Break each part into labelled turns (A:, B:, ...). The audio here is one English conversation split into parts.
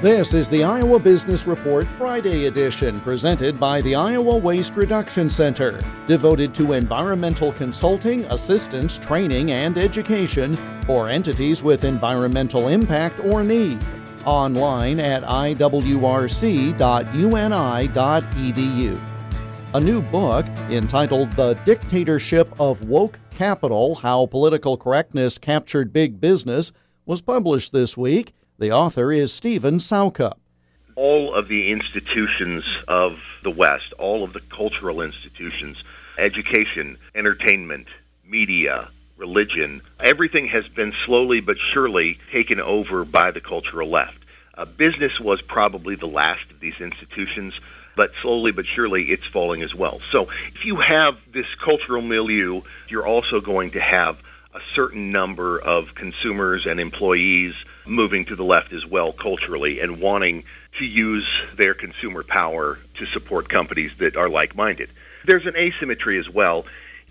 A: This is the Iowa Business Report Friday edition, presented by the Iowa Waste Reduction Center, devoted to environmental consulting, assistance, training, and education for entities with environmental impact or need. Online at iwrc.uni.edu. A new book entitled The Dictatorship of Woke Capital How Political Correctness Captured Big Business was published this week. The author is Stephen Soukup.
B: All of the institutions of the West, all of the cultural institutions, education, entertainment, media, religion, everything has been slowly but surely taken over by the cultural left. Uh, business was probably the last of these institutions, but slowly but surely it's falling as well. So if you have this cultural milieu, you're also going to have a certain number of consumers and employees moving to the left as well culturally and wanting to use their consumer power to support companies that are like minded. There's an asymmetry as well.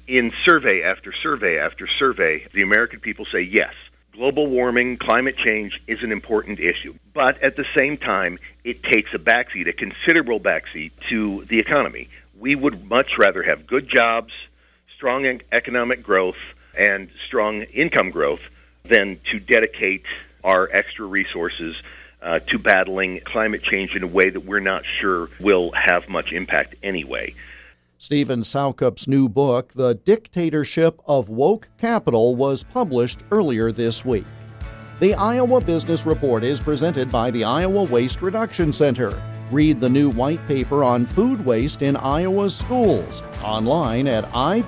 B: In survey after survey after survey, the American people say yes. Global warming, climate change is an important issue. But at the same time, it takes a backseat, a considerable backseat to the economy. We would much rather have good jobs, strong economic growth, and strong income growth than to dedicate our extra resources uh, to battling climate change in a way that we're not sure will have much impact anyway.
A: Stephen Soukup's new book, The Dictatorship of Woke Capital, was published earlier this week. The Iowa Business Report is presented by the Iowa Waste Reduction Center. Read the new white paper on food waste in Iowa's schools online at iwrc.uni.edu.